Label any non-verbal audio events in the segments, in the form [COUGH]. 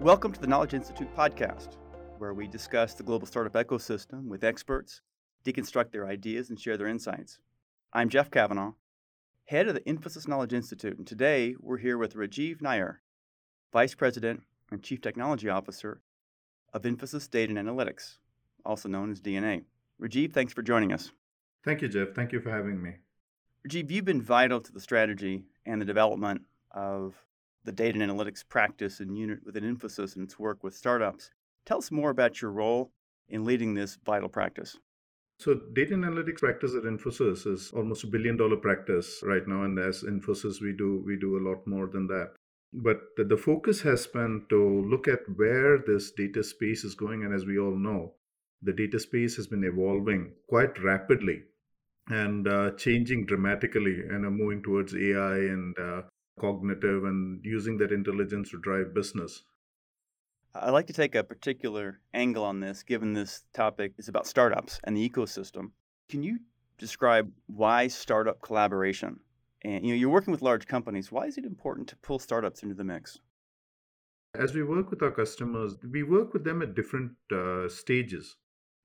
Welcome to the Knowledge Institute podcast, where we discuss the global startup ecosystem with experts, deconstruct their ideas, and share their insights. I'm Jeff Kavanaugh, head of the Infosys Knowledge Institute, and today we're here with Rajiv Nair, Vice President and Chief Technology Officer of Infosys Data and Analytics, also known as DNA. Rajiv, thanks for joining us. Thank you, Jeff. Thank you for having me. Rajiv, you've been vital to the strategy and the development of the data and analytics practice and unit with an emphasis in its work with startups. Tell us more about your role in leading this vital practice. So, data and analytics practice at Infosys is almost a billion dollar practice right now, and as Infosys, we do we do a lot more than that. But the, the focus has been to look at where this data space is going, and as we all know, the data space has been evolving quite rapidly and uh, changing dramatically and uh, moving towards AI and uh, cognitive and using that intelligence to drive business. I'd like to take a particular angle on this, given this topic is about startups and the ecosystem. Can you describe why startup collaboration? And you know, you're working with large companies. Why is it important to pull startups into the mix? As we work with our customers, we work with them at different uh, stages.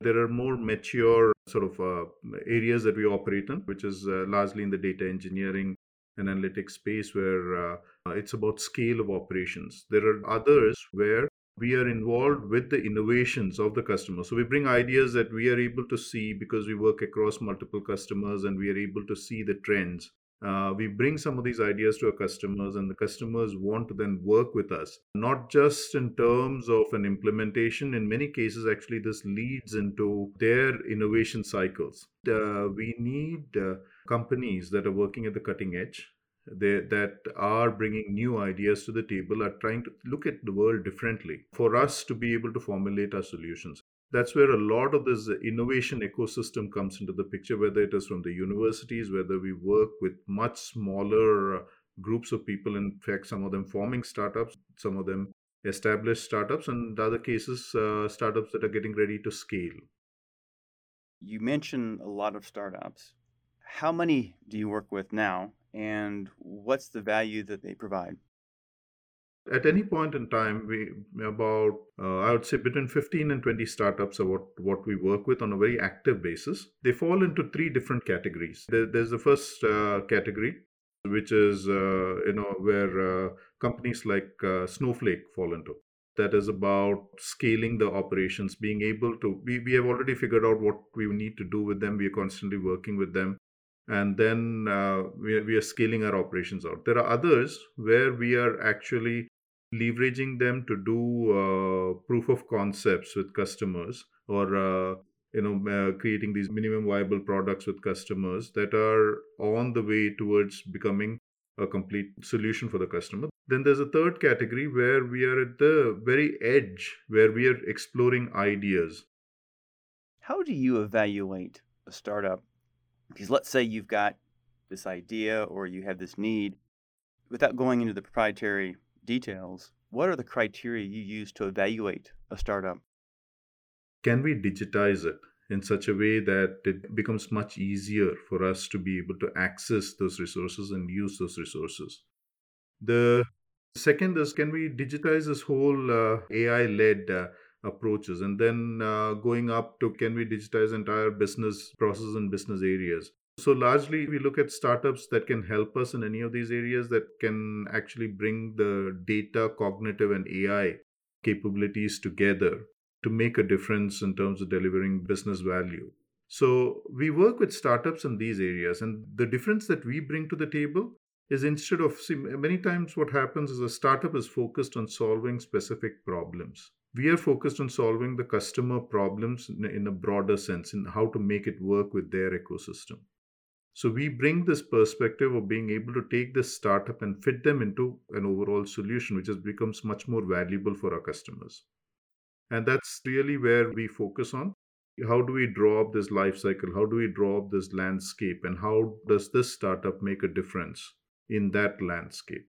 There are more mature sort of uh, areas that we operate in, which is uh, largely in the data engineering and analytics space, where uh, it's about scale of operations. There are others where we are involved with the innovations of the customer. So we bring ideas that we are able to see because we work across multiple customers and we are able to see the trends uh, we bring some of these ideas to our customers and the customers want to then work with us not just in terms of an implementation. In many cases actually this leads into their innovation cycles. Uh, we need uh, companies that are working at the cutting edge they, that are bringing new ideas to the table are trying to look at the world differently for us to be able to formulate our solutions that's where a lot of this innovation ecosystem comes into the picture, whether it is from the universities, whether we work with much smaller uh, groups of people, in fact, some of them forming startups, some of them established startups, and other cases, uh, startups that are getting ready to scale. You mentioned a lot of startups. How many do you work with now, and what's the value that they provide? At any point in time, we about uh, I would say between 15 and 20 startups are what, what we work with on a very active basis. They fall into three different categories. There, there's the first uh, category, which is uh, you know where uh, companies like uh, Snowflake fall into. That is about scaling the operations, being able to. We, we have already figured out what we need to do with them. We are constantly working with them and then uh, we, are, we are scaling our operations out. There are others where we are actually leveraging them to do uh, proof of concepts with customers or uh, you know uh, creating these minimum viable products with customers that are on the way towards becoming a complete solution for the customer. Then there's a third category where we are at the very edge where we are exploring ideas. How do you evaluate a startup? Because let's say you've got this idea or you have this need without going into the proprietary details, what are the criteria you use to evaluate a startup? Can we digitize it in such a way that it becomes much easier for us to be able to access those resources and use those resources? The second is can we digitize this whole uh, AI led uh, approaches and then uh, going up to can we digitize entire business processes and business areas so, largely, we look at startups that can help us in any of these areas that can actually bring the data, cognitive, and AI capabilities together to make a difference in terms of delivering business value. So, we work with startups in these areas, and the difference that we bring to the table is instead of see, many times what happens is a startup is focused on solving specific problems we are focused on solving the customer problems in a broader sense in how to make it work with their ecosystem so we bring this perspective of being able to take this startup and fit them into an overall solution, which has becomes much more valuable for our customers. And that's really where we focus on. How do we draw up this life cycle? How do we draw up this landscape? And how does this startup make a difference in that landscape?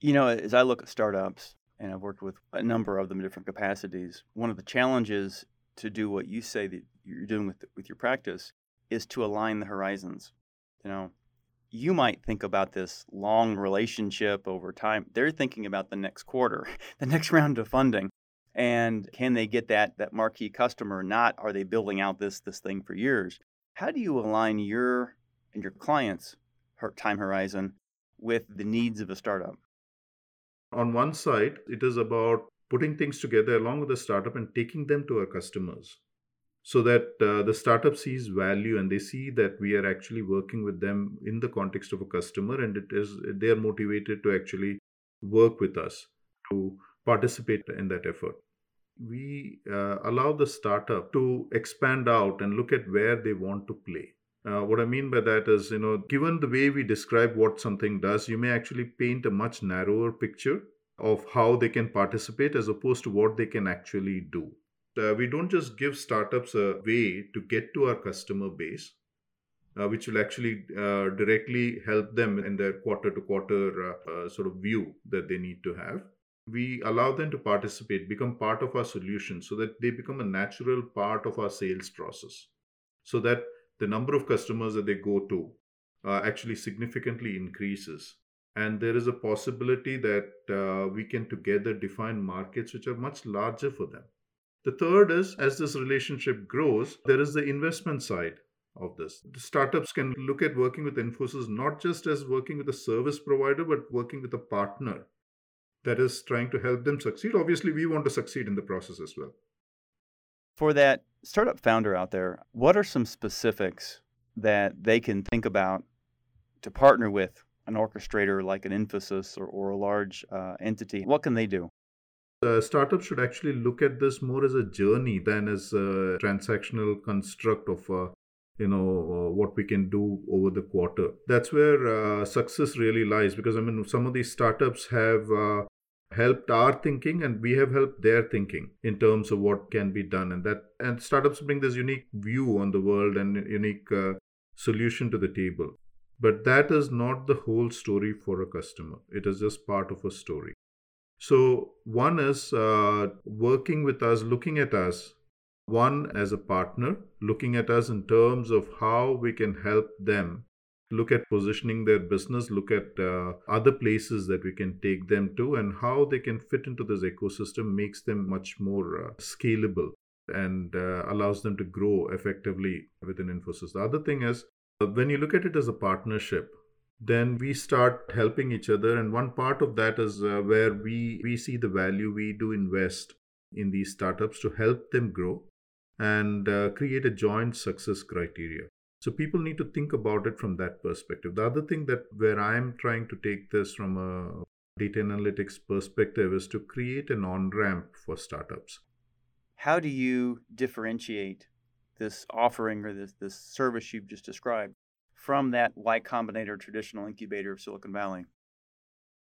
You know, as I look at startups, and I've worked with a number of them in different capacities, one of the challenges to do what you say that you're doing with, with your practice is to align the horizons. You know, you might think about this long relationship over time. They're thinking about the next quarter, [LAUGHS] the next round of funding. And can they get that that marquee customer? Not are they building out this this thing for years? How do you align your and your clients' time horizon with the needs of a startup? On one side, it is about putting things together along with the startup and taking them to our customers so that uh, the startup sees value and they see that we are actually working with them in the context of a customer and it is they are motivated to actually work with us to participate in that effort we uh, allow the startup to expand out and look at where they want to play uh, what I mean by that is, you know, given the way we describe what something does, you may actually paint a much narrower picture of how they can participate as opposed to what they can actually do. Uh, we don't just give startups a way to get to our customer base, uh, which will actually uh, directly help them in their quarter to quarter uh, uh, sort of view that they need to have. We allow them to participate, become part of our solution so that they become a natural part of our sales process. So that the number of customers that they go to uh, actually significantly increases. And there is a possibility that uh, we can together define markets which are much larger for them. The third is as this relationship grows, there is the investment side of this. The startups can look at working with Infosys not just as working with a service provider, but working with a partner that is trying to help them succeed. Obviously, we want to succeed in the process as well. For that startup founder out there, what are some specifics that they can think about to partner with an orchestrator like an Infosys or, or a large uh, entity? What can they do? Uh, startups should actually look at this more as a journey than as a transactional construct of uh, you know uh, what we can do over the quarter. That's where uh, success really lies because i mean some of these startups have uh, helped our thinking and we have helped their thinking in terms of what can be done. And that and startups bring this unique view on the world and unique uh, solution to the table. But that is not the whole story for a customer. It is just part of a story so one is uh, working with us looking at us one as a partner looking at us in terms of how we can help them look at positioning their business, look at uh, other places that we can take them to, and how they can fit into this ecosystem makes them much more uh, scalable and uh, allows them to grow effectively within Infosys. The other thing is, uh, when you look at it as a partnership, then we start helping each other and one part of that is uh, where we we see the value we do invest in these startups to help them grow and uh, create a joint success criteria so people need to think about it from that perspective. The other thing that where I'm trying to take this from a data analytics perspective is to create an on-ramp for startups. How do you differentiate this offering or this, this service you've just described from that Y Combinator traditional incubator of Silicon Valley?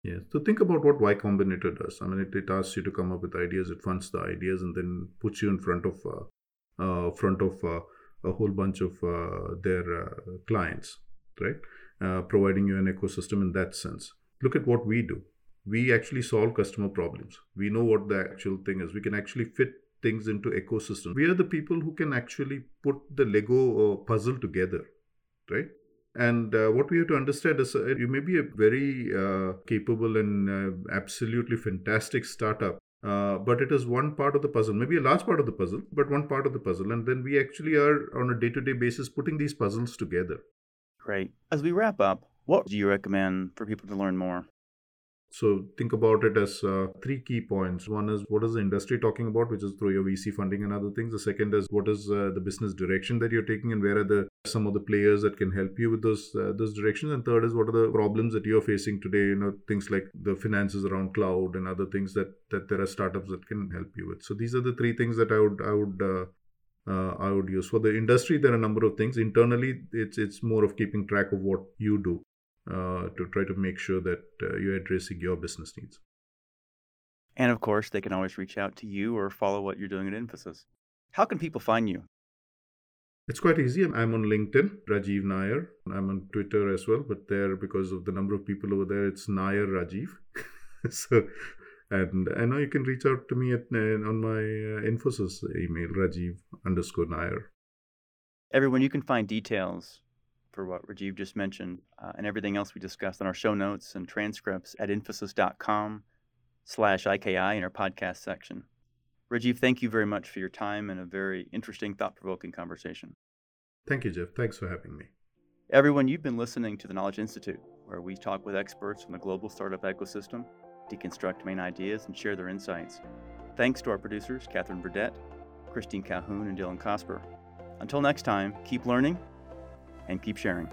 Yeah. So think about what Y Combinator does. I mean, it, it asks you to come up with ideas, it funds the ideas, and then puts you in front of uh, uh, front of uh, a whole bunch of uh, their uh, clients, right? Uh, providing you an ecosystem in that sense. Look at what we do. We actually solve customer problems. We know what the actual thing is. We can actually fit things into ecosystem. We are the people who can actually put the Lego puzzle together, right? And uh, what we have to understand is uh, you may be a very uh, capable and absolutely fantastic startup, uh, but it is one part of the puzzle, maybe a large part of the puzzle, but one part of the puzzle. And then we actually are on a day to day basis putting these puzzles together. Great. As we wrap up, what do you recommend for people to learn more? So think about it as uh, three key points. One is what is the industry talking about, which is through your VC funding and other things. The second is what is uh, the business direction that you're taking, and where are the some of the players that can help you with those uh, those directions. And third is what are the problems that you're facing today. You know things like the finances around cloud and other things that that there are startups that can help you with. So these are the three things that I would I would uh, uh, I would use for the industry. There are a number of things internally. It's it's more of keeping track of what you do uh, to try to make sure that uh, you're addressing your business needs. And of course, they can always reach out to you or follow what you're doing at Infosys. How can people find you? It's quite easy. I'm on LinkedIn, Rajiv Nair. I'm on Twitter as well, but there, because of the number of people over there, it's Nair Rajiv. [LAUGHS] so, and I know you can reach out to me at, uh, on my uh, Infosys email, Rajiv underscore Nair. Everyone, you can find details for what Rajiv just mentioned uh, and everything else we discussed in our show notes and transcripts at infosys.com slash IKI in our podcast section. Rajiv, thank you very much for your time and a very interesting, thought provoking conversation. Thank you, Jeff. Thanks for having me. Everyone, you've been listening to the Knowledge Institute, where we talk with experts from the global startup ecosystem, deconstruct main ideas, and share their insights. Thanks to our producers, Catherine Burdett, Christine Calhoun, and Dylan Cosper. Until next time, keep learning and keep sharing.